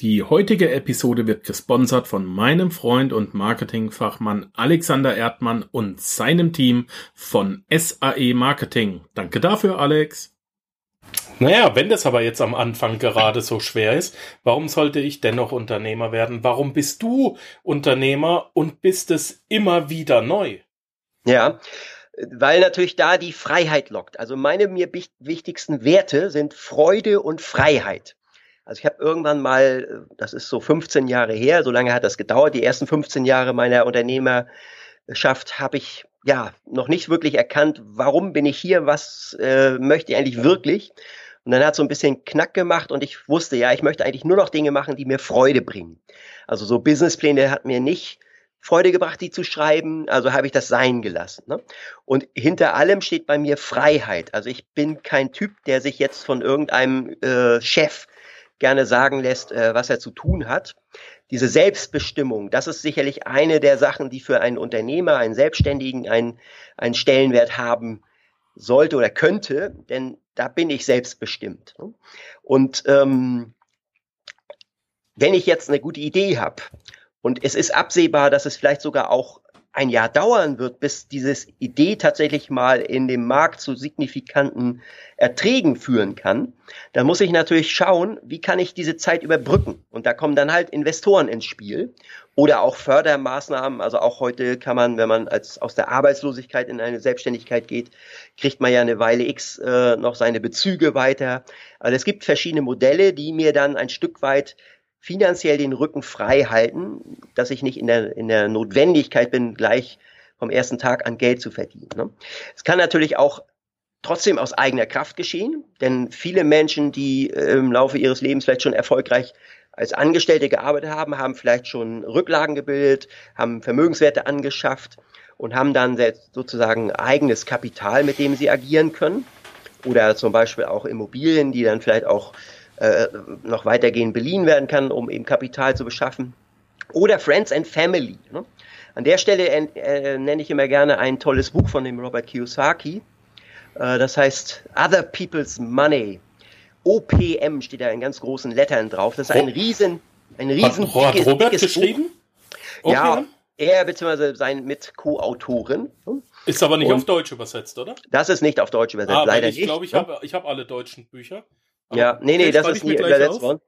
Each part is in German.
Die heutige Episode wird gesponsert von meinem Freund und Marketingfachmann Alexander Erdmann und seinem Team von SAE Marketing. Danke dafür, Alex. Naja, wenn das aber jetzt am Anfang gerade so schwer ist, warum sollte ich dennoch Unternehmer werden? Warum bist du Unternehmer und bist es immer wieder neu? Ja, weil natürlich da die Freiheit lockt. Also meine mir wichtigsten Werte sind Freude und Freiheit. Also ich habe irgendwann mal, das ist so 15 Jahre her, so lange hat das gedauert, die ersten 15 Jahre meiner Unternehmerschaft habe ich ja noch nicht wirklich erkannt, warum bin ich hier, was äh, möchte ich eigentlich wirklich. Und dann hat so ein bisschen Knack gemacht und ich wusste, ja, ich möchte eigentlich nur noch Dinge machen, die mir Freude bringen. Also so Businesspläne hat mir nicht Freude gebracht, die zu schreiben, also habe ich das sein gelassen. Ne? Und hinter allem steht bei mir Freiheit. Also ich bin kein Typ, der sich jetzt von irgendeinem äh, Chef gerne sagen lässt, äh, was er zu tun hat. Diese Selbstbestimmung, das ist sicherlich eine der Sachen, die für einen Unternehmer, einen Selbstständigen einen, einen Stellenwert haben sollte oder könnte, denn da bin ich selbstbestimmt. Ne? Und ähm, wenn ich jetzt eine gute Idee habe und es ist absehbar, dass es vielleicht sogar auch ein Jahr dauern wird, bis dieses Idee tatsächlich mal in dem Markt zu signifikanten Erträgen führen kann, dann muss ich natürlich schauen, wie kann ich diese Zeit überbrücken. Und da kommen dann halt Investoren ins Spiel oder auch Fördermaßnahmen. Also auch heute kann man, wenn man als aus der Arbeitslosigkeit in eine Selbstständigkeit geht, kriegt man ja eine Weile X äh, noch seine Bezüge weiter. Also es gibt verschiedene Modelle, die mir dann ein Stück weit finanziell den Rücken frei halten, dass ich nicht in der, in der Notwendigkeit bin, gleich vom ersten Tag an Geld zu verdienen. Ne? Es kann natürlich auch trotzdem aus eigener Kraft geschehen, denn viele Menschen, die äh, im Laufe ihres Lebens vielleicht schon erfolgreich als Angestellte gearbeitet haben, haben vielleicht schon Rücklagen gebildet, haben Vermögenswerte angeschafft und haben dann sozusagen eigenes Kapital, mit dem sie agieren können. Oder zum Beispiel auch Immobilien, die dann vielleicht auch äh, noch weitergehend beliehen werden kann, um eben Kapital zu beschaffen. Oder Friends and Family. Ne? An der Stelle äh, nenne ich immer gerne ein tolles Buch von dem Robert Kiyosaki. Äh, das heißt Other People's Money. OPM steht da in ganz großen Lettern drauf. Das ist ein riesen, ein riesen hat, dickes, Robert dickes geschrieben? Buch. Ja, er bzw. sein mit Co-Autoren. Ist aber nicht Und auf Deutsch übersetzt, oder? Das ist nicht auf Deutsch übersetzt, aber leider ich nicht. Ich glaube, ich habe ich hab alle deutschen Bücher. Aber ja, nee, nee, das ist nie übersetzt worden.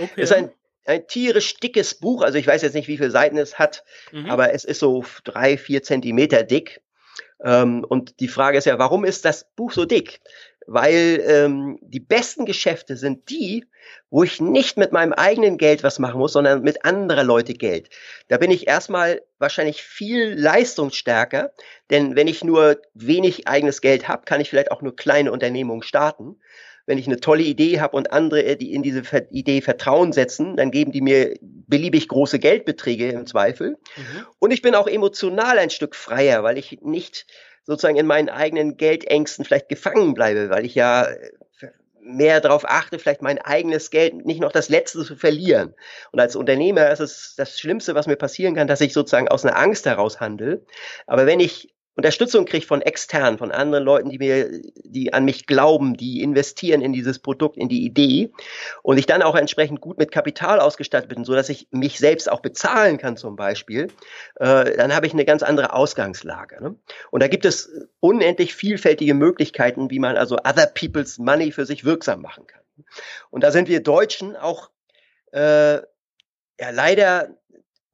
Okay. Das ist ein, ein tierisch dickes Buch, also ich weiß jetzt nicht, wie viele Seiten es hat, mhm. aber es ist so drei, vier Zentimeter dick. Ähm, und die Frage ist ja, warum ist das Buch so dick? Weil ähm, die besten Geschäfte sind die, wo ich nicht mit meinem eigenen Geld was machen muss, sondern mit anderer Leute Geld. Da bin ich erstmal wahrscheinlich viel leistungsstärker, denn wenn ich nur wenig eigenes Geld habe, kann ich vielleicht auch nur kleine Unternehmungen starten wenn ich eine tolle Idee habe und andere, äh, die in diese Idee Vertrauen setzen, dann geben die mir beliebig große Geldbeträge im Zweifel. Mhm. Und ich bin auch emotional ein Stück freier, weil ich nicht sozusagen in meinen eigenen Geldängsten vielleicht gefangen bleibe, weil ich ja äh, mehr darauf achte, vielleicht mein eigenes Geld nicht noch das letzte zu verlieren. Und als Unternehmer ist es das Schlimmste, was mir passieren kann, dass ich sozusagen aus einer Angst heraus handle. Aber wenn ich Unterstützung kriege von extern, von anderen Leuten, die mir, die an mich glauben, die investieren in dieses Produkt, in die Idee und ich dann auch entsprechend gut mit Kapital ausgestattet bin, so dass ich mich selbst auch bezahlen kann zum Beispiel, äh, dann habe ich eine ganz andere Ausgangslage. Ne? Und da gibt es unendlich vielfältige Möglichkeiten, wie man also other people's money für sich wirksam machen kann. Und da sind wir Deutschen auch äh, ja leider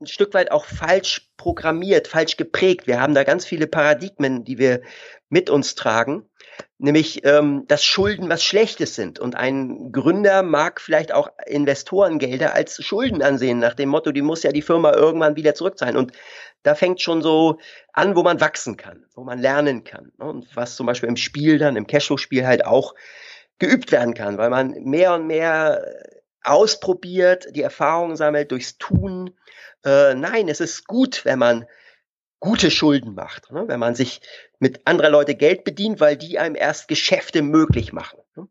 ein Stück weit auch falsch programmiert, falsch geprägt. Wir haben da ganz viele Paradigmen, die wir mit uns tragen, nämlich ähm, dass Schulden was Schlechtes sind. Und ein Gründer mag vielleicht auch Investorengelder als Schulden ansehen, nach dem Motto, die muss ja die Firma irgendwann wieder zurückzahlen. Und da fängt schon so an, wo man wachsen kann, wo man lernen kann. Ne? Und was zum Beispiel im Spiel dann, im Cashflow-Spiel halt auch geübt werden kann, weil man mehr und mehr ausprobiert, die Erfahrungen sammelt durchs Tun. Äh, nein, es ist gut, wenn man gute Schulden macht, ne? wenn man sich mit anderer Leute Geld bedient, weil die einem erst Geschäfte möglich machen. Ne?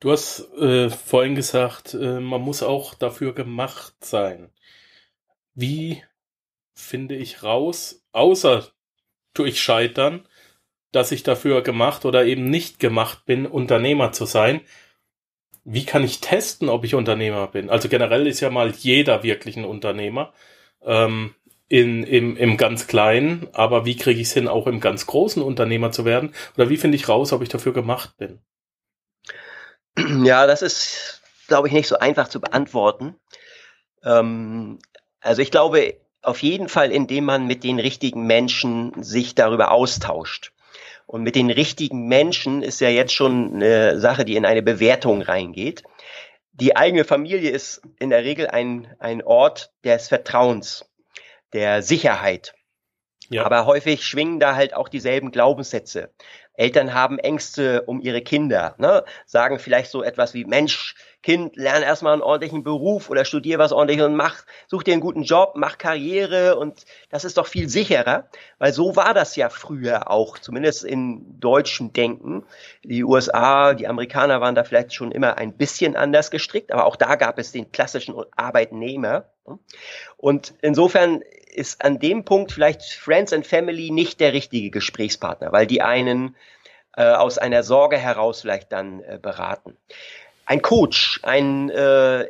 Du hast äh, vorhin gesagt, äh, man muss auch dafür gemacht sein. Wie finde ich raus, außer durch Scheitern, dass ich dafür gemacht oder eben nicht gemacht bin, Unternehmer zu sein? Wie kann ich testen, ob ich Unternehmer bin? Also generell ist ja mal jeder wirklich ein Unternehmer. Ähm, in, im, im ganz Kleinen, aber wie kriege ich es hin, auch im ganz großen Unternehmer zu werden? Oder wie finde ich raus, ob ich dafür gemacht bin? Ja, das ist, glaube ich, nicht so einfach zu beantworten. Ähm, also ich glaube, auf jeden Fall, indem man mit den richtigen Menschen sich darüber austauscht. Und mit den richtigen Menschen ist ja jetzt schon eine Sache, die in eine Bewertung reingeht. Die eigene Familie ist in der Regel ein, ein Ort des Vertrauens, der Sicherheit. Ja. Aber häufig schwingen da halt auch dieselben Glaubenssätze. Eltern haben Ängste um ihre Kinder, ne? sagen vielleicht so etwas wie, Mensch, Kind, lern erstmal einen ordentlichen Beruf oder studier was ordentliches und mach, such dir einen guten Job, mach Karriere und das ist doch viel sicherer, weil so war das ja früher auch, zumindest in deutschem Denken. Die USA, die Amerikaner waren da vielleicht schon immer ein bisschen anders gestrickt, aber auch da gab es den klassischen Arbeitnehmer. Ne? Und insofern ist an dem Punkt vielleicht Friends and Family nicht der richtige Gesprächspartner, weil die einen äh, aus einer Sorge heraus vielleicht dann äh, beraten. Ein Coach, ein, äh,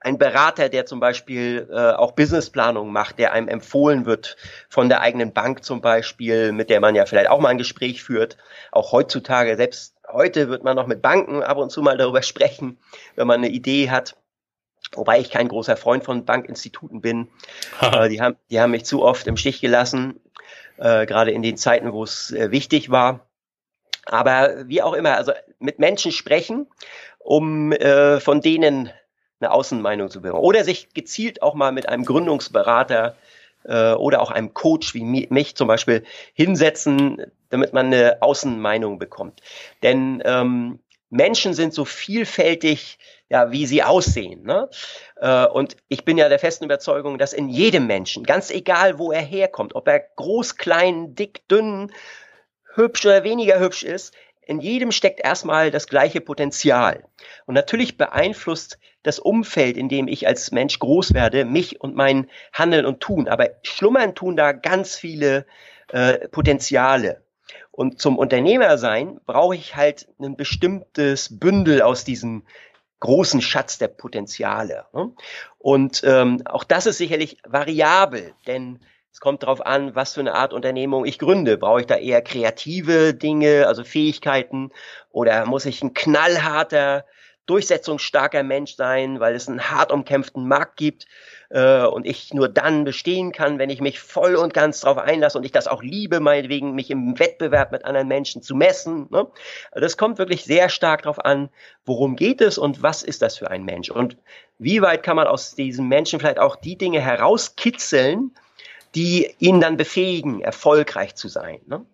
ein Berater, der zum Beispiel äh, auch Businessplanung macht, der einem empfohlen wird von der eigenen Bank zum Beispiel, mit der man ja vielleicht auch mal ein Gespräch führt. Auch heutzutage, selbst heute wird man noch mit Banken ab und zu mal darüber sprechen, wenn man eine Idee hat. Wobei ich kein großer Freund von Bankinstituten bin. äh, die, haben, die haben mich zu oft im Stich gelassen, äh, gerade in den Zeiten, wo es äh, wichtig war. Aber wie auch immer, also mit Menschen sprechen, um äh, von denen eine Außenmeinung zu bekommen. Oder sich gezielt auch mal mit einem Gründungsberater äh, oder auch einem Coach wie mich zum Beispiel hinsetzen, damit man eine Außenmeinung bekommt. Denn ähm, Menschen sind so vielfältig, ja, wie sie aussehen. Ne? Äh, und ich bin ja der festen Überzeugung, dass in jedem Menschen, ganz egal wo er herkommt, ob er groß, klein, dick, dünn, hübsch oder weniger hübsch ist, in jedem steckt erstmal das gleiche Potenzial. Und natürlich beeinflusst das Umfeld, in dem ich als Mensch groß werde, mich und mein Handeln und Tun. Aber schlummern tun da ganz viele äh, Potenziale. Und zum Unternehmer sein brauche ich halt ein bestimmtes Bündel aus diesem großen Schatz der Potenziale. Ne? Und ähm, auch das ist sicherlich variabel, denn es kommt darauf an, was für eine Art Unternehmung ich gründe. Brauche ich da eher kreative Dinge, also Fähigkeiten, oder muss ich ein knallharter, durchsetzungsstarker Mensch sein, weil es einen hart umkämpften Markt gibt äh, und ich nur dann bestehen kann, wenn ich mich voll und ganz darauf einlasse und ich das auch liebe, meinetwegen mich im Wettbewerb mit anderen Menschen zu messen. Ne? Also das kommt wirklich sehr stark darauf an, worum geht es und was ist das für ein Mensch und wie weit kann man aus diesem Menschen vielleicht auch die Dinge herauskitzeln, die ihn dann befähigen, erfolgreich zu sein. Ne?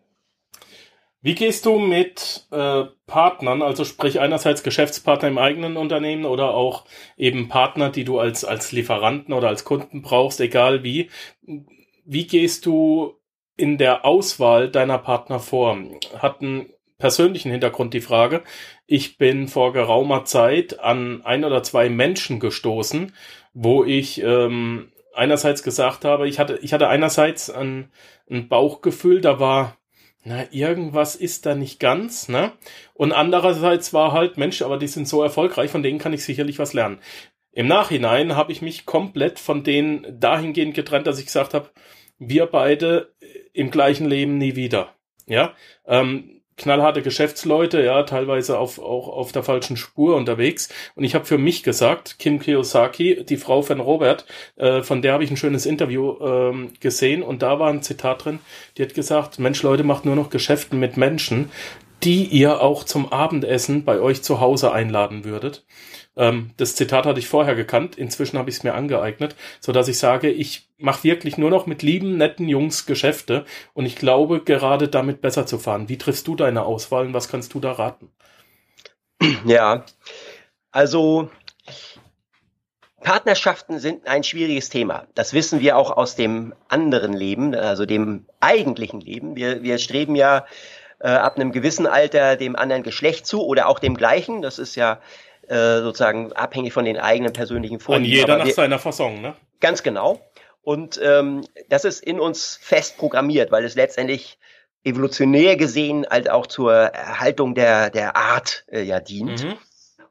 Wie gehst du mit äh, Partnern, also sprich einerseits Geschäftspartner im eigenen Unternehmen oder auch eben Partner, die du als, als Lieferanten oder als Kunden brauchst, egal wie, wie gehst du in der Auswahl deiner Partner vor? Hat einen persönlichen Hintergrund die Frage. Ich bin vor geraumer Zeit an ein oder zwei Menschen gestoßen, wo ich ähm, einerseits gesagt habe, ich hatte, ich hatte einerseits ein, ein Bauchgefühl, da war, na, irgendwas ist da nicht ganz, ne? Und andererseits war halt, Mensch, aber die sind so erfolgreich, von denen kann ich sicherlich was lernen. Im Nachhinein habe ich mich komplett von denen dahingehend getrennt, dass ich gesagt habe, wir beide im gleichen Leben nie wieder. Ja, ähm, knallharte Geschäftsleute, ja, teilweise auf, auch auf der falschen Spur unterwegs. Und ich habe für mich gesagt, Kim Kiyosaki, die Frau von Robert, äh, von der habe ich ein schönes Interview ähm, gesehen und da war ein Zitat drin, die hat gesagt, Mensch, Leute, macht nur noch Geschäften mit Menschen, die ihr auch zum Abendessen bei euch zu Hause einladen würdet. Ähm, das Zitat hatte ich vorher gekannt, inzwischen habe ich es mir angeeignet, so dass ich sage, ich mache wirklich nur noch mit lieben, netten Jungs Geschäfte und ich glaube, gerade damit besser zu fahren. Wie triffst du deine Auswahl und was kannst du da raten? Ja, also Partnerschaften sind ein schwieriges Thema. Das wissen wir auch aus dem anderen Leben, also dem eigentlichen Leben. Wir, wir streben ja äh, ab einem gewissen Alter dem anderen Geschlecht zu oder auch dem gleichen. Das ist ja äh, sozusagen abhängig von den eigenen persönlichen Vorlieben. An jeder nach wir, seiner Fassung, ne? Ganz genau. Und ähm, das ist in uns fest programmiert, weil es letztendlich evolutionär gesehen halt auch zur Erhaltung der, der Art äh, ja dient. Mhm.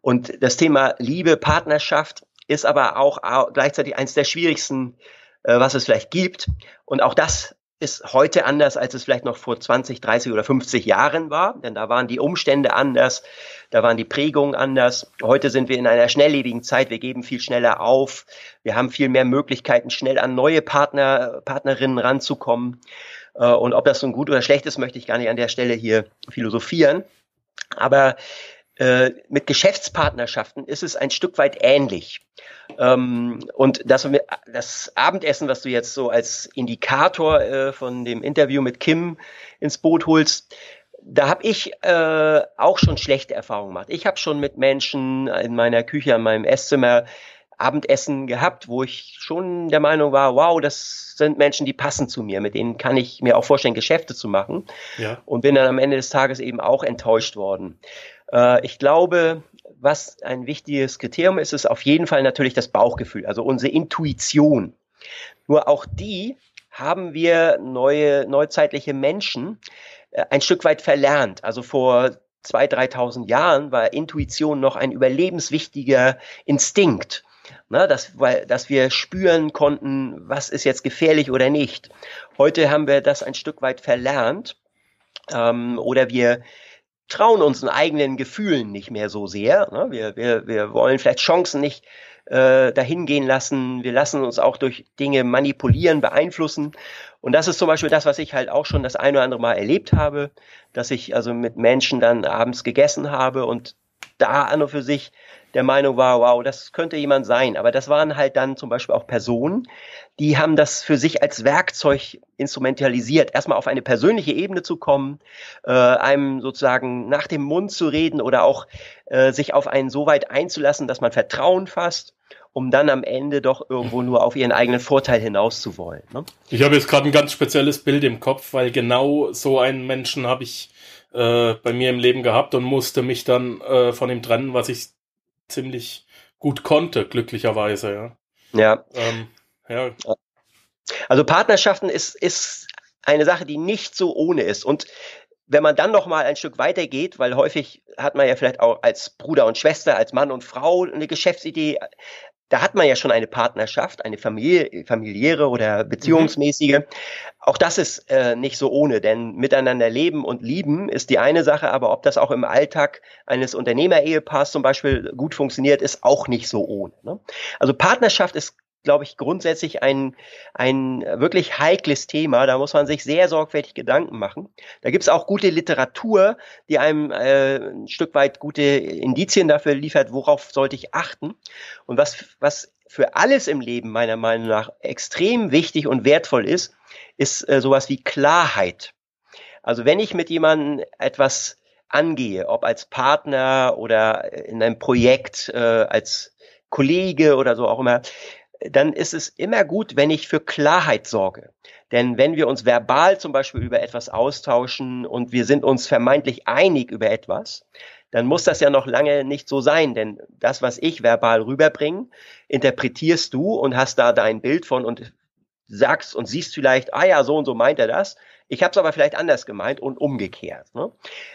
Und das Thema Liebe, Partnerschaft ist aber auch gleichzeitig eines der schwierigsten, äh, was es vielleicht gibt. Und auch das ist heute anders, als es vielleicht noch vor 20, 30 oder 50 Jahren war, denn da waren die Umstände anders, da waren die Prägungen anders. Heute sind wir in einer schnelllebigen Zeit, wir geben viel schneller auf, wir haben viel mehr Möglichkeiten, schnell an neue Partner, Partnerinnen ranzukommen. Äh, und ob das nun gut oder schlecht ist, möchte ich gar nicht an der Stelle hier philosophieren. Aber äh, mit Geschäftspartnerschaften ist es ein Stück weit ähnlich. Ähm, und das, das, Abendessen, was du jetzt so als Indikator äh, von dem Interview mit Kim ins Boot holst, da habe ich äh, auch schon schlechte Erfahrungen gemacht. Ich habe schon mit Menschen in meiner Küche, in meinem Esszimmer Abendessen gehabt, wo ich schon der Meinung war, wow, das sind Menschen, die passen zu mir, mit denen kann ich mir auch vorstellen, Geschäfte zu machen. Ja. Und bin dann am Ende des Tages eben auch enttäuscht worden. Äh, ich glaube, was ein wichtiges Kriterium ist, ist auf jeden Fall natürlich das Bauchgefühl, also unsere Intuition. Nur auch die haben wir neue, neuzeitliche Menschen äh, ein Stück weit verlernt. Also vor zwei, 3.000 Jahren war Intuition noch ein überlebenswichtiger Instinkt. Na, dass, weil, dass wir spüren konnten, was ist jetzt gefährlich oder nicht. Heute haben wir das ein Stück weit verlernt. Ähm, oder wir trauen unseren eigenen Gefühlen nicht mehr so sehr. Ne? Wir, wir, wir wollen vielleicht Chancen nicht äh, dahin gehen lassen. Wir lassen uns auch durch Dinge manipulieren, beeinflussen. Und das ist zum Beispiel das, was ich halt auch schon das eine oder andere Mal erlebt habe, dass ich also mit Menschen dann abends gegessen habe und da an und für sich der Meinung war, wow, das könnte jemand sein. Aber das waren halt dann zum Beispiel auch Personen, die haben das für sich als Werkzeug instrumentalisiert, erstmal auf eine persönliche Ebene zu kommen, äh, einem sozusagen nach dem Mund zu reden oder auch äh, sich auf einen so weit einzulassen, dass man Vertrauen fasst um dann am Ende doch irgendwo nur auf ihren eigenen Vorteil hinaus zu wollen. Ne? Ich habe jetzt gerade ein ganz spezielles Bild im Kopf, weil genau so einen Menschen habe ich äh, bei mir im Leben gehabt und musste mich dann äh, von ihm trennen, was ich ziemlich gut konnte, glücklicherweise, ja. Ja. Ähm, ja. Also Partnerschaften ist, ist eine Sache, die nicht so ohne ist. Und wenn man dann noch mal ein Stück weiter geht, weil häufig hat man ja vielleicht auch als Bruder und Schwester, als Mann und Frau eine Geschäftsidee, da hat man ja schon eine Partnerschaft, eine Familie, familiäre oder beziehungsmäßige. Mhm. Auch das ist äh, nicht so ohne, denn miteinander leben und lieben ist die eine Sache, aber ob das auch im Alltag eines Unternehmerehepaars zum Beispiel gut funktioniert, ist auch nicht so ohne. Ne? Also Partnerschaft ist glaube ich, grundsätzlich ein, ein wirklich heikles Thema. Da muss man sich sehr sorgfältig Gedanken machen. Da gibt es auch gute Literatur, die einem äh, ein Stück weit gute Indizien dafür liefert, worauf sollte ich achten. Und was, was für alles im Leben meiner Meinung nach extrem wichtig und wertvoll ist, ist äh, sowas wie Klarheit. Also wenn ich mit jemandem etwas angehe, ob als Partner oder in einem Projekt, äh, als Kollege oder so auch immer, dann ist es immer gut, wenn ich für Klarheit sorge. Denn wenn wir uns verbal zum Beispiel über etwas austauschen und wir sind uns vermeintlich einig über etwas, dann muss das ja noch lange nicht so sein, denn das, was ich verbal rüberbringe, interpretierst du und hast da dein Bild von und sagst und siehst vielleicht, ah ja, so und so meint er das. Ich habe es aber vielleicht anders gemeint und umgekehrt. Ne?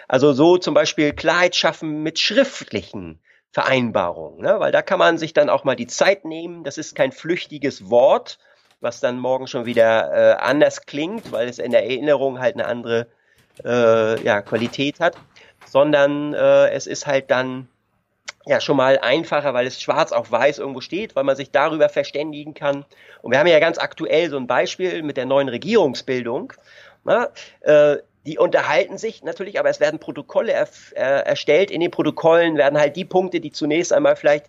Also so zum Beispiel Klarheit schaffen mit schriftlichen Vereinbarung, ne? weil da kann man sich dann auch mal die Zeit nehmen. Das ist kein flüchtiges Wort, was dann morgen schon wieder äh, anders klingt, weil es in der Erinnerung halt eine andere äh, ja, Qualität hat, sondern äh, es ist halt dann ja schon mal einfacher, weil es schwarz auf weiß irgendwo steht, weil man sich darüber verständigen kann. Und wir haben ja ganz aktuell so ein Beispiel mit der neuen Regierungsbildung. Na, äh, die unterhalten sich natürlich, aber es werden Protokolle er, äh, erstellt. In den Protokollen werden halt die Punkte, die zunächst einmal vielleicht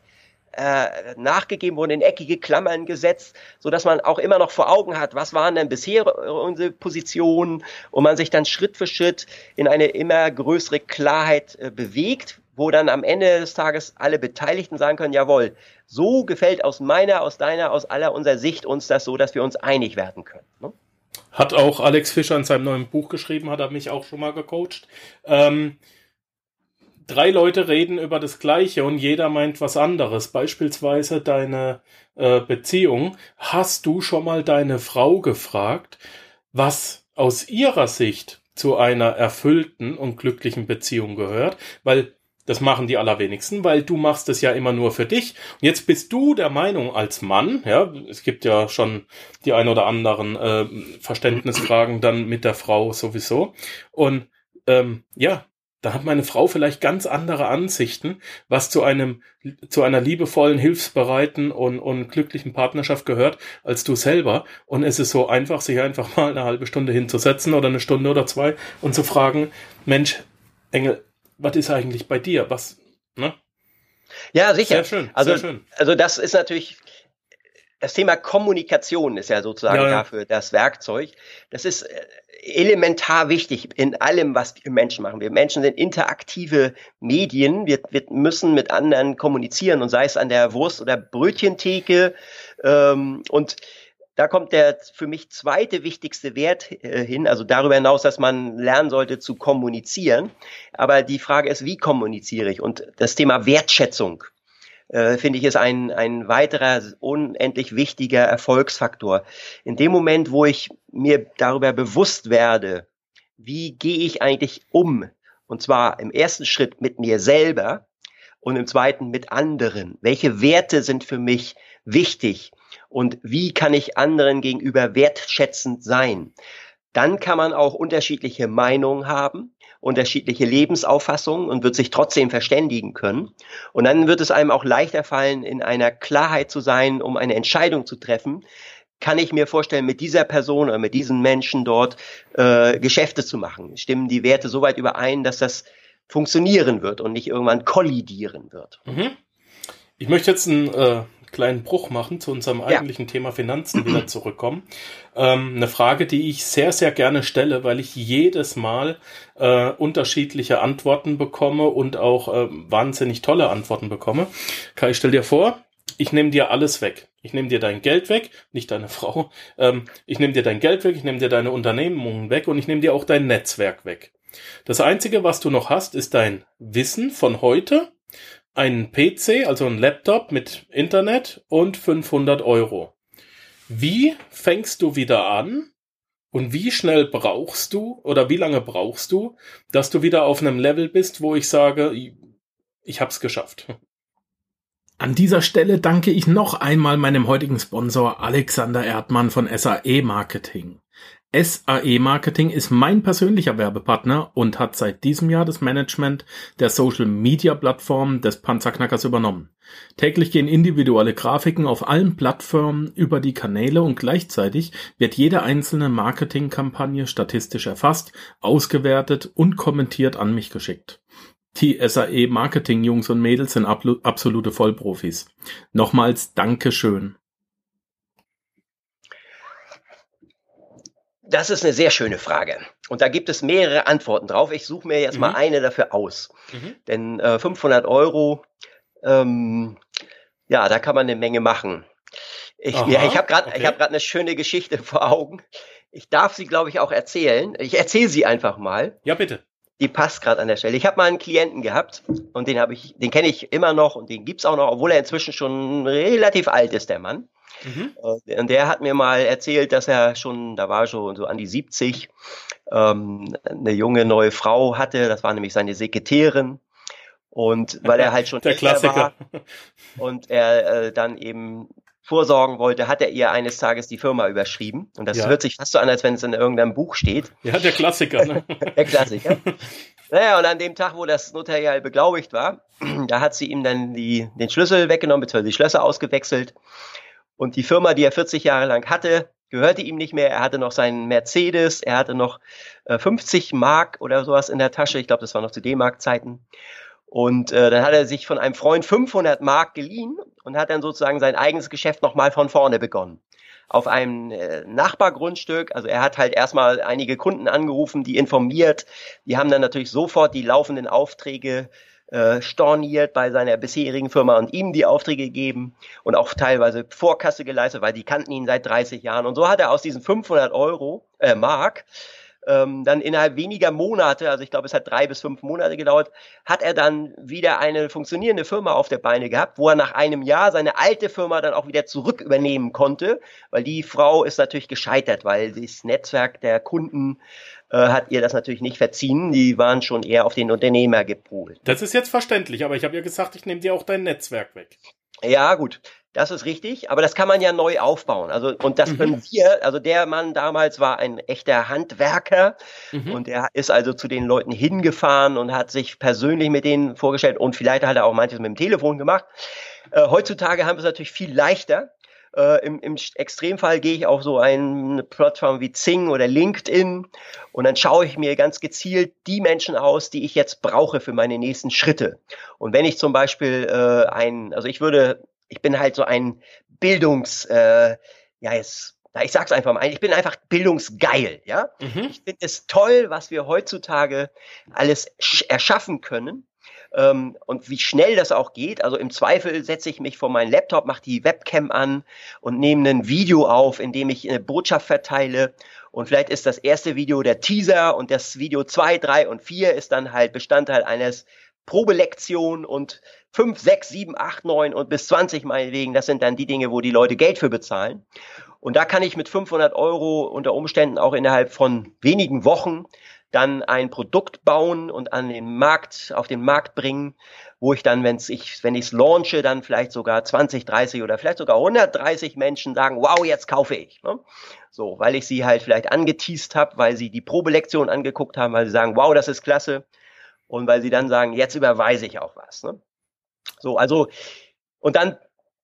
äh, nachgegeben wurden, in eckige Klammern gesetzt, so dass man auch immer noch vor Augen hat, was waren denn bisher unsere Positionen und man sich dann Schritt für Schritt in eine immer größere Klarheit äh, bewegt, wo dann am Ende des Tages alle Beteiligten sagen können, jawohl, so gefällt aus meiner, aus deiner, aus aller unserer Sicht uns das so, dass wir uns einig werden können. Ne? Hat auch Alex Fischer in seinem neuen Buch geschrieben, hat er mich auch schon mal gecoacht. Ähm, drei Leute reden über das Gleiche und jeder meint was anderes. Beispielsweise deine äh, Beziehung. Hast du schon mal deine Frau gefragt, was aus ihrer Sicht zu einer erfüllten und glücklichen Beziehung gehört? Weil das machen die allerwenigsten, weil du machst es ja immer nur für dich. Und jetzt bist du der Meinung als Mann, ja, es gibt ja schon die ein oder anderen äh, Verständnisfragen dann mit der Frau sowieso. Und ähm, ja, da hat meine Frau vielleicht ganz andere Ansichten, was zu einem, zu einer liebevollen, hilfsbereiten und, und glücklichen Partnerschaft gehört, als du selber. Und es ist so einfach, sich einfach mal eine halbe Stunde hinzusetzen oder eine Stunde oder zwei und zu fragen, Mensch, Engel, was ist eigentlich bei dir? Was, ne? Ja, sicher. Sehr schön, also, sehr schön. Also das ist natürlich, das Thema Kommunikation ist ja sozusagen Ja, ja. dafür das Werkzeug. Das ist äh, elementar wichtig in allem, was wir Menschen machen. Wir Menschen sind interaktive Medien. Wir, wir müssen mit anderen kommunizieren und sei es an der Wurst- oder Brötchentheke. Ähm, und da kommt der für mich zweite wichtigste Wert äh, hin, also darüber hinaus, dass man lernen sollte zu kommunizieren. Aber die Frage ist, wie kommuniziere ich? Und das Thema Wertschätzung äh, finde ich, ist ein, ein weiterer unendlich wichtiger Erfolgsfaktor. In dem Moment, wo ich mir darüber bewusst werde, wie gehe ich eigentlich um? Und zwar im ersten Schritt mit mir selber und im zweiten mit anderen. Welche Werte sind für mich wichtig? Und wie kann ich anderen gegenüber wertschätzend sein? Dann kann man auch unterschiedliche Meinungen haben, unterschiedliche Lebensauffassungen und wird sich trotzdem verständigen können. Und dann wird es einem auch leichter fallen, in einer Klarheit zu sein, um eine Entscheidung zu treffen. Kann ich mir vorstellen, mit dieser Person oder mit diesen Menschen dort äh, Geschäfte zu machen? Stimmen die Werte so weit überein, dass das funktionieren wird und nicht irgendwann kollidieren wird? Mhm. Ich möchte jetzt einen äh, kleinen Bruch machen zu unserem Ja. eigentlichen Thema Finanzen wieder zurückkommen. Ähm, eine Frage, die ich sehr, sehr gerne stelle, weil ich jedes Mal äh, unterschiedliche Antworten bekomme und auch äh, wahnsinnig tolle Antworten bekomme. Kai, stell dir vor, ich nehme dir alles weg. Ich nehme dir dein Geld weg, nicht deine Frau. Ähm, ich nehme dir dein Geld weg, ich nehme dir deine Unternehmungen weg und ich nehme dir auch dein Netzwerk weg. Das Einzige, was du noch hast, ist dein Wissen von heute, einen PC, also ein Laptop mit Internet und 500 Euro. Wie fängst du wieder an und wie schnell brauchst du oder wie lange brauchst du, dass du wieder auf einem Level bist, wo ich sage, ich hab's geschafft? An dieser Stelle danke ich noch einmal meinem heutigen Sponsor Alexander Erdmann von SAE Marketing. SAE Marketing ist mein persönlicher Werbepartner und hat seit diesem Jahr das Management der Social Media Plattform des Panzerknackers übernommen. Täglich gehen individuelle Grafiken auf allen Plattformen über die Kanäle und gleichzeitig wird jede einzelne Marketingkampagne statistisch erfasst, ausgewertet und kommentiert an mich geschickt. Die SAE Marketing Jungs und Mädels sind absolute Vollprofis. Nochmals Dankeschön. Das ist eine sehr schöne Frage. Und da gibt es mehrere Antworten drauf. Ich suche mir jetzt mal Mhm. eine dafür aus. Mhm. Denn äh, 500 Euro, ähm, ja, da kann man eine Menge machen. Ich, Aha, ja, ich habe gerade okay. hab eine schöne Geschichte vor Augen. Ich darf sie, glaube ich, auch erzählen. Ich erzähle sie einfach mal. Ja, bitte. Die passt gerade an der Stelle. Ich habe mal einen Klienten gehabt und den habe ich, den kenne ich immer noch und den gibt's auch noch, obwohl er inzwischen schon relativ alt ist, der Mann. Mhm. Äh, Und der hat mir mal erzählt, dass er schon, da war schon so an die 70, ähm, eine junge neue Frau hatte. Das war nämlich seine Sekretärin. Und weil er halt schon Der Klassiker. war und er äh, dann eben vorsorgen wollte, hat er ihr eines Tages die Firma überschrieben. Und das Ja. hört sich fast so an, als wenn es in irgendeinem Buch steht. Ja, der Klassiker. Ne? Der Klassiker. naja, und an dem Tag, wo das notarial beglaubigt war, da hat sie ihm dann die, den Schlüssel weggenommen, beziehungsweise die Schlösser ausgewechselt. Und die Firma, die er 40 Jahre lang hatte, gehörte ihm nicht mehr. Er hatte noch seinen Mercedes, er hatte noch äh, 50 Mark oder sowas in der Tasche. Ich glaube, das war noch zu D-Mark-Zeiten. Und äh, dann hat er sich von einem Freund 500 Mark geliehen und hat dann sozusagen sein eigenes Geschäft nochmal von vorne begonnen. Auf einem äh, Nachbargrundstück. Also er hat halt erstmal einige Kunden angerufen, die informiert. Die haben dann natürlich sofort die laufenden Aufträge äh, storniert bei seiner bisherigen Firma und ihm die Aufträge gegeben und auch teilweise Vorkasse geleistet, weil die kannten ihn seit 30 Jahren. Und so hat er aus diesen 500 Euro, äh, Mark, ähm, dann innerhalb weniger Monate, also ich glaube, es hat drei bis fünf Monate gedauert, hat er dann wieder eine funktionierende Firma auf der Beine gehabt, wo er nach einem Jahr seine alte Firma dann auch wieder zurück übernehmen konnte, weil die Frau ist natürlich gescheitert, weil das Netzwerk der Kunden äh, hat ihr das natürlich nicht verziehen. Die waren schon eher auf den Unternehmer gepolt. Das ist jetzt verständlich, aber ich habe ja gesagt, ich nehme dir auch dein Netzwerk weg. Ja, gut. Das ist richtig, aber das kann man ja neu aufbauen. Also, und das mhm. können wir, also der Mann damals war ein echter Handwerker mhm. und er ist also zu den Leuten hingefahren und hat sich persönlich mit denen vorgestellt und vielleicht hat er auch manches mit dem Telefon gemacht. Äh, heutzutage haben wir es natürlich viel leichter. Äh, im, Im Extremfall gehe ich auf so eine Plattform wie Zing oder LinkedIn und dann schaue ich mir ganz gezielt die Menschen aus, die ich jetzt brauche für meine nächsten Schritte. Und wenn ich zum Beispiel äh, ein, also ich würde ich bin halt so ein Bildungs, äh, ja, jetzt, na, ich sag's einfach mal, ich bin einfach bildungsgeil, ja. Mhm. Ich finde es toll, was wir heutzutage alles erschaffen können. Ähm, und wie schnell das auch geht. Also im Zweifel setze ich mich vor meinen Laptop, mache die Webcam an und nehme ein Video auf, in dem ich eine Botschaft verteile. Und vielleicht ist das erste Video der Teaser und das Video zwei, drei und vier ist dann halt Bestandteil eines Probelektion und 5, 6, 7, 8, 9 und bis 20 meinetwegen, das sind dann die Dinge, wo die Leute Geld für bezahlen. Und da kann ich mit 500 Euro unter Umständen auch innerhalb von wenigen Wochen dann ein Produkt bauen und an den Markt, auf den Markt bringen, wo ich dann, wenn's ich, wenn ich es launche, dann vielleicht sogar 20, 30 oder vielleicht sogar 130 Menschen sagen, wow, jetzt kaufe ich. Ne? So, weil ich sie halt vielleicht angeteased habe, weil sie die Probelektion angeguckt haben, weil sie sagen, wow, das ist klasse. Und weil sie dann sagen, jetzt überweise ich auch was. Ne? So, also, und dann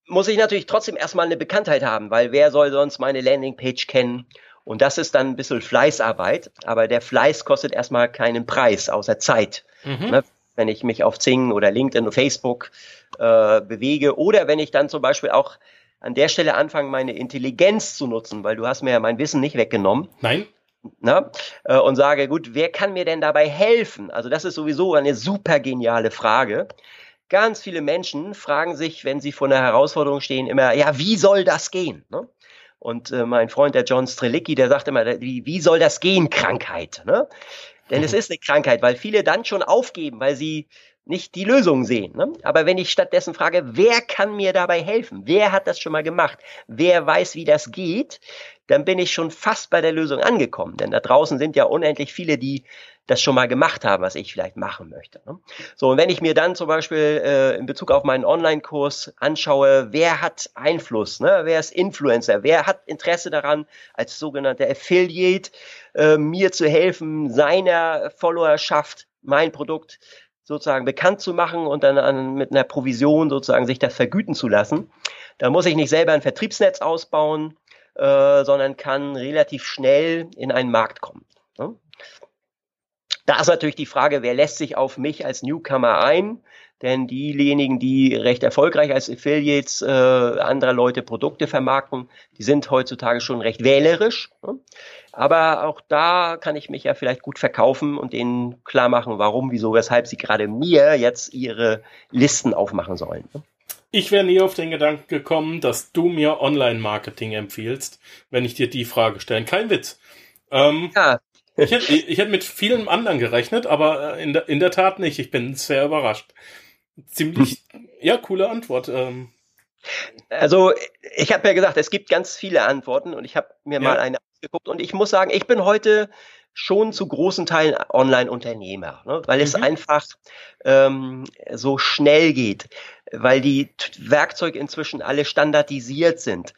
muss ich natürlich trotzdem erstmal eine Bekanntheit haben, weil wer soll sonst meine Landingpage kennen? Und das ist dann ein bisschen Fleißarbeit, aber der Fleiß kostet erstmal keinen Preis, außer Zeit. Mhm. Ne? Wenn ich mich auf Zing oder LinkedIn und Facebook äh, bewege oder wenn ich dann zum Beispiel auch an der Stelle anfange, meine Intelligenz zu nutzen, weil du hast mir ja mein Wissen nicht weggenommen. Nein. Na, äh, und sage, gut, wer kann mir denn dabei helfen? Also das ist sowieso eine super geniale Frage. Ganz viele Menschen fragen sich, wenn sie vor einer Herausforderung stehen, immer, ja, wie soll das gehen? Ne? Und äh, mein Freund, der John Strelicki, der sagt immer, wie, wie soll das gehen, Krankheit? Ne? Denn es ist eine Krankheit, weil viele dann schon aufgeben, weil sie nicht die Lösung sehen. Ne? Aber wenn ich stattdessen frage, wer kann mir dabei helfen? Wer hat das schon mal gemacht? Wer weiß, wie das geht? Dann bin ich schon fast bei der Lösung angekommen. Denn da draußen sind ja unendlich viele, die das schon mal gemacht haben, was ich vielleicht machen möchte. Ne? So, und wenn ich mir dann zum Beispiel äh, in Bezug auf meinen Online-Kurs anschaue, wer hat Einfluss, ne? wer ist Influencer, wer hat Interesse daran, als sogenannter Affiliate äh, mir zu helfen, seiner Followerschaft mein Produkt sozusagen bekannt zu machen und dann an, mit einer Provision sozusagen sich das vergüten zu lassen. Da muss ich nicht selber ein Vertriebsnetz ausbauen, äh, sondern kann relativ schnell in einen Markt kommen. Ne? Da ist natürlich die Frage, wer lässt sich auf mich als Newcomer ein? Denn diejenigen, die recht erfolgreich als Affiliates äh, anderer Leute Produkte vermarkten, die sind heutzutage schon recht wählerisch. Ne? Aber auch da kann ich mich ja vielleicht gut verkaufen und denen klar machen, warum, wieso, weshalb sie gerade mir jetzt ihre Listen aufmachen sollen. Ne? Ich wäre nie auf den Gedanken gekommen, dass du mir Online-Marketing empfiehlst, wenn ich dir die Frage stelle. Kein Witz. Ähm, ja. ich, hätte, ich hätte mit vielen anderen gerechnet, aber äh, in der, in der Tat nicht. Ich bin sehr überrascht. Ziemlich, ja, coole Antwort. Ähm, also ich habe ja gesagt, es gibt ganz viele Antworten und ich habe mir ja. mal eine geguckt und ich muss sagen, ich bin heute schon zu großen Teilen Online-Unternehmer, ne? weil es mhm. einfach ähm, so schnell geht, weil die Werkzeuge inzwischen alle standardisiert sind.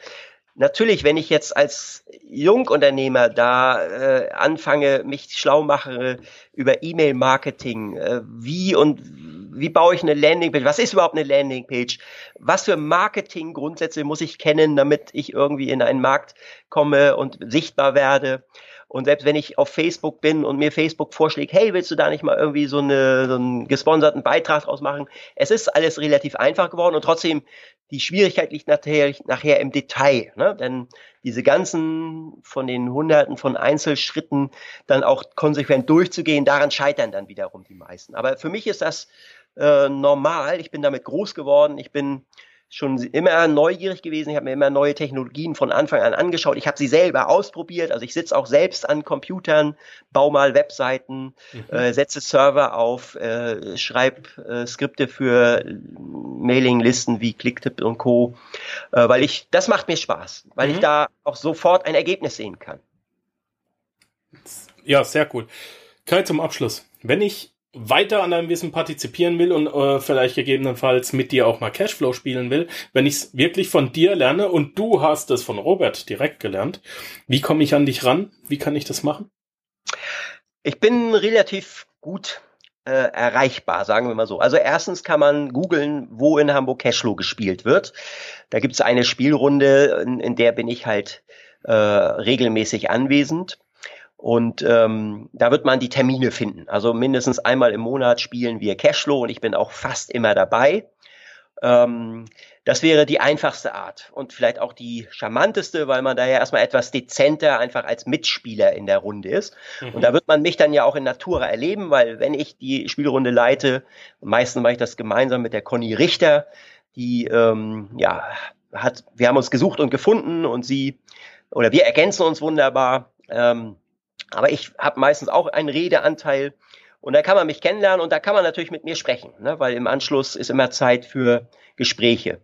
Natürlich, wenn ich jetzt als Jungunternehmer da äh, anfange, mich schlau mache über E-Mail-Marketing, äh, wie und wie baue ich eine Landingpage? Was ist überhaupt eine Landingpage? Was für Marketing-Grundsätze muss ich kennen, damit ich irgendwie in einen Markt komme und sichtbar werde? Und selbst wenn ich auf Facebook bin und mir Facebook vorschlägt, hey, willst du da nicht mal irgendwie so, eine, so einen gesponserten Beitrag draus machen? Es ist alles relativ einfach geworden und trotzdem die Schwierigkeit liegt nachher, nachher im Detail. Ne? Denn diese ganzen von den Hunderten von Einzelschritten dann auch konsequent durchzugehen, daran scheitern dann wiederum die meisten. Aber für mich ist das äh, normal. Ich bin damit groß geworden. Ich bin schon immer neugierig gewesen. Ich habe mir immer neue Technologien von Anfang an angeschaut. Ich habe sie selber ausprobiert. Also ich sitze auch selbst an Computern, baue mal Webseiten, mhm. äh, setze Server auf, äh, schreibe äh, Skripte für Mailinglisten wie Clicktip und Co. Äh, weil ich, das macht mir Spaß, weil mhm. ich da auch sofort ein Ergebnis sehen kann. Ja, sehr cool. Kai zum Abschluss. Wenn ich weiter an deinem Wissen partizipieren will und äh, vielleicht gegebenenfalls mit dir auch mal Cashflow spielen will, wenn ich es wirklich von dir lerne und du hast es von Robert direkt gelernt, wie komme ich an dich ran? Wie kann ich das machen? Ich bin relativ gut äh, erreichbar, sagen wir mal so. Also erstens kann man googeln, wo in Hamburg Cashflow gespielt wird. Da gibt es eine Spielrunde, in, in, der bin ich halt äh, regelmäßig anwesend. Und ähm, da wird man die Termine finden. Also mindestens einmal im Monat spielen wir Cashflow und ich bin auch fast immer dabei. Ähm, das wäre die einfachste Art und vielleicht auch die charmanteste, weil man da ja erstmal etwas dezenter einfach als Mitspieler in der Runde ist. Mhm. Und da wird man mich dann ja auch in Natura erleben, weil wenn ich die Spielrunde leite, meistens mache ich das gemeinsam mit der Conny Richter, die ähm, ja hat, wir haben uns gesucht und gefunden und sie oder wir ergänzen uns wunderbar. Ähm, aber ich habe meistens auch einen Redeanteil und da kann man mich kennenlernen und da kann man natürlich mit mir sprechen, ne? weil im Anschluss ist immer Zeit für Gespräche.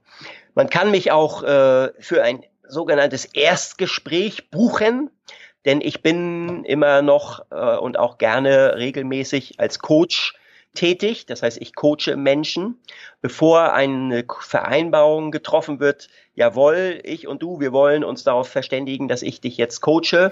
Man kann mich auch äh, für ein sogenanntes Erstgespräch buchen, denn ich bin immer noch äh, und auch gerne regelmäßig als Coach tätig. Das heißt, ich coache Menschen, bevor eine Vereinbarung getroffen wird. Jawohl, ich und du, wir wollen uns darauf verständigen, dass ich dich jetzt coache.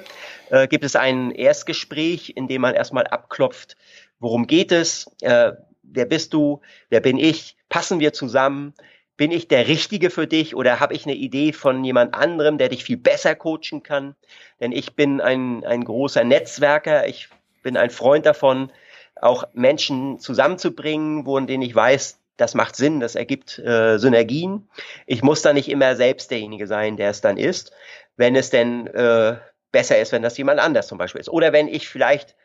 Äh, gibt es ein Erstgespräch, in dem man erstmal abklopft, worum geht es? Äh, wer bist du? Wer bin ich? Passen wir zusammen? Bin ich der Richtige für dich oder habe ich eine Idee von jemand anderem, der dich viel besser coachen kann? Denn ich bin ein, ein großer Netzwerker. Ich bin ein Freund davon, auch Menschen zusammenzubringen, wo in denen ich weiß, das macht Sinn, das ergibt äh, Synergien. Ich muss da nicht immer selbst derjenige sein, der es dann ist, wenn es denn äh, besser ist, wenn das jemand anders zum Beispiel ist. Oder wenn ich vielleicht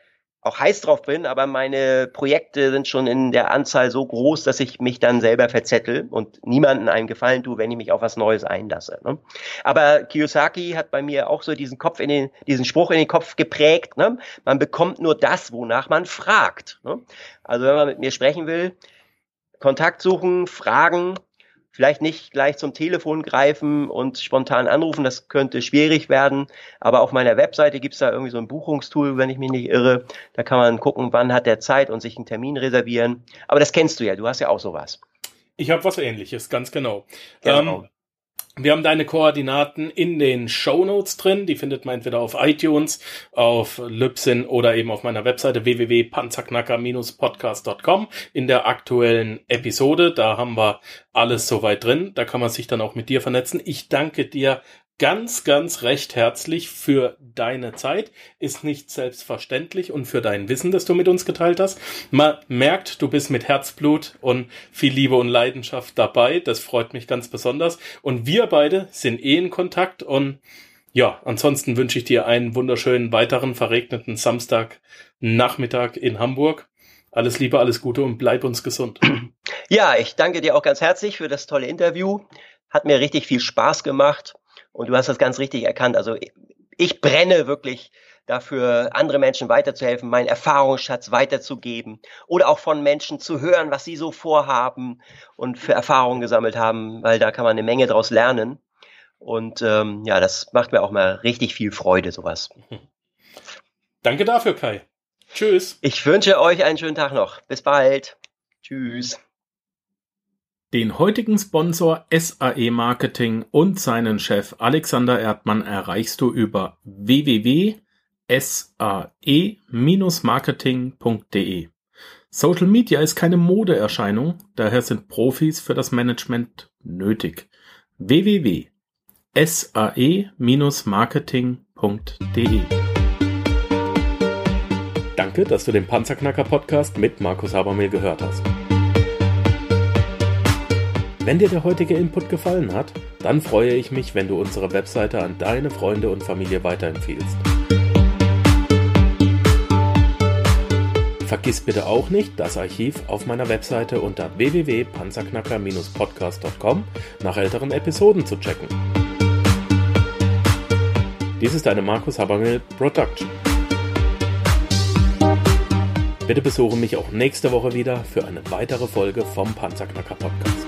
auch heiß drauf bin, aber meine Projekte sind schon in der Anzahl so groß, dass ich mich dann selber verzettel und niemanden einen Gefallen tue, wenn ich mich auf was Neues einlasse. Ne? Aber Kiyosaki hat bei mir auch so diesen Kopf in den, diesen Spruch in den Kopf geprägt. Ne? Man bekommt nur das, wonach man fragt. Ne? Also wenn man mit mir sprechen will, Kontakt suchen, fragen, vielleicht nicht gleich zum Telefon greifen und spontan anrufen, das könnte schwierig werden. Aber auf meiner Webseite gibt's da irgendwie so ein Buchungstool, wenn ich mich nicht irre. Da kann man gucken, wann hat der Zeit und sich einen Termin reservieren. Aber das kennst du ja, du hast ja auch sowas. Ich habe was ähnliches, ganz genau. genau. Ähm, wir haben deine Koordinaten in den Show Notes drin. Die findet man entweder auf iTunes, auf Lybsyn oder eben auf meiner Webseite www.panzerknacker-podcast.com in der aktuellen Episode. Da haben wir alles soweit drin. Da kann man sich dann auch mit dir vernetzen. Ich danke dir ganz, ganz recht herzlich für deine Zeit. Ist nicht selbstverständlich und für dein Wissen, das du mit uns geteilt hast. Man merkt, du bist mit Herzblut und viel Liebe und Leidenschaft dabei. Das freut mich ganz besonders. Und wir beide sind eh in Kontakt und ja, ansonsten wünsche ich dir einen wunderschönen weiteren verregneten Samstag Nachmittag in Hamburg. Alles Liebe, alles Gute und bleib uns gesund. Ja, ich danke dir auch ganz herzlich für das tolle Interview. Hat mir richtig viel Spaß gemacht. Und du hast das ganz richtig erkannt. Also ich brenne wirklich dafür, andere Menschen weiterzuhelfen, meinen Erfahrungsschatz weiterzugeben oder auch von Menschen zu hören, was sie so vorhaben und für Erfahrungen gesammelt haben, weil da kann man eine Menge draus lernen. Und ähm, ja, das macht mir auch mal richtig viel Freude, sowas. Danke dafür, Kai. Tschüss. Ich wünsche euch einen schönen Tag noch. Bis bald. Tschüss. Den heutigen Sponsor SAE Marketing und seinen Chef Alexander Erdmann erreichst du über www.sae-marketing.de. Social Media ist keine Modeerscheinung, daher sind Profis für das Management nötig. www.sae-marketing.de Danke, dass du den Panzerknacker Podcast mit Markus Habermehl gehört hast. Wenn dir der heutige Input gefallen hat, dann freue ich mich, wenn du unsere Webseite an deine Freunde und Familie weiterempfiehlst. Vergiss bitte auch nicht, das Archiv auf meiner Webseite unter www.panzerknacker-podcast.com nach älteren Episoden zu checken. Dies ist eine Markus Habermill Production. Bitte besuche mich auch nächste Woche wieder für eine weitere Folge vom Panzerknacker Podcast.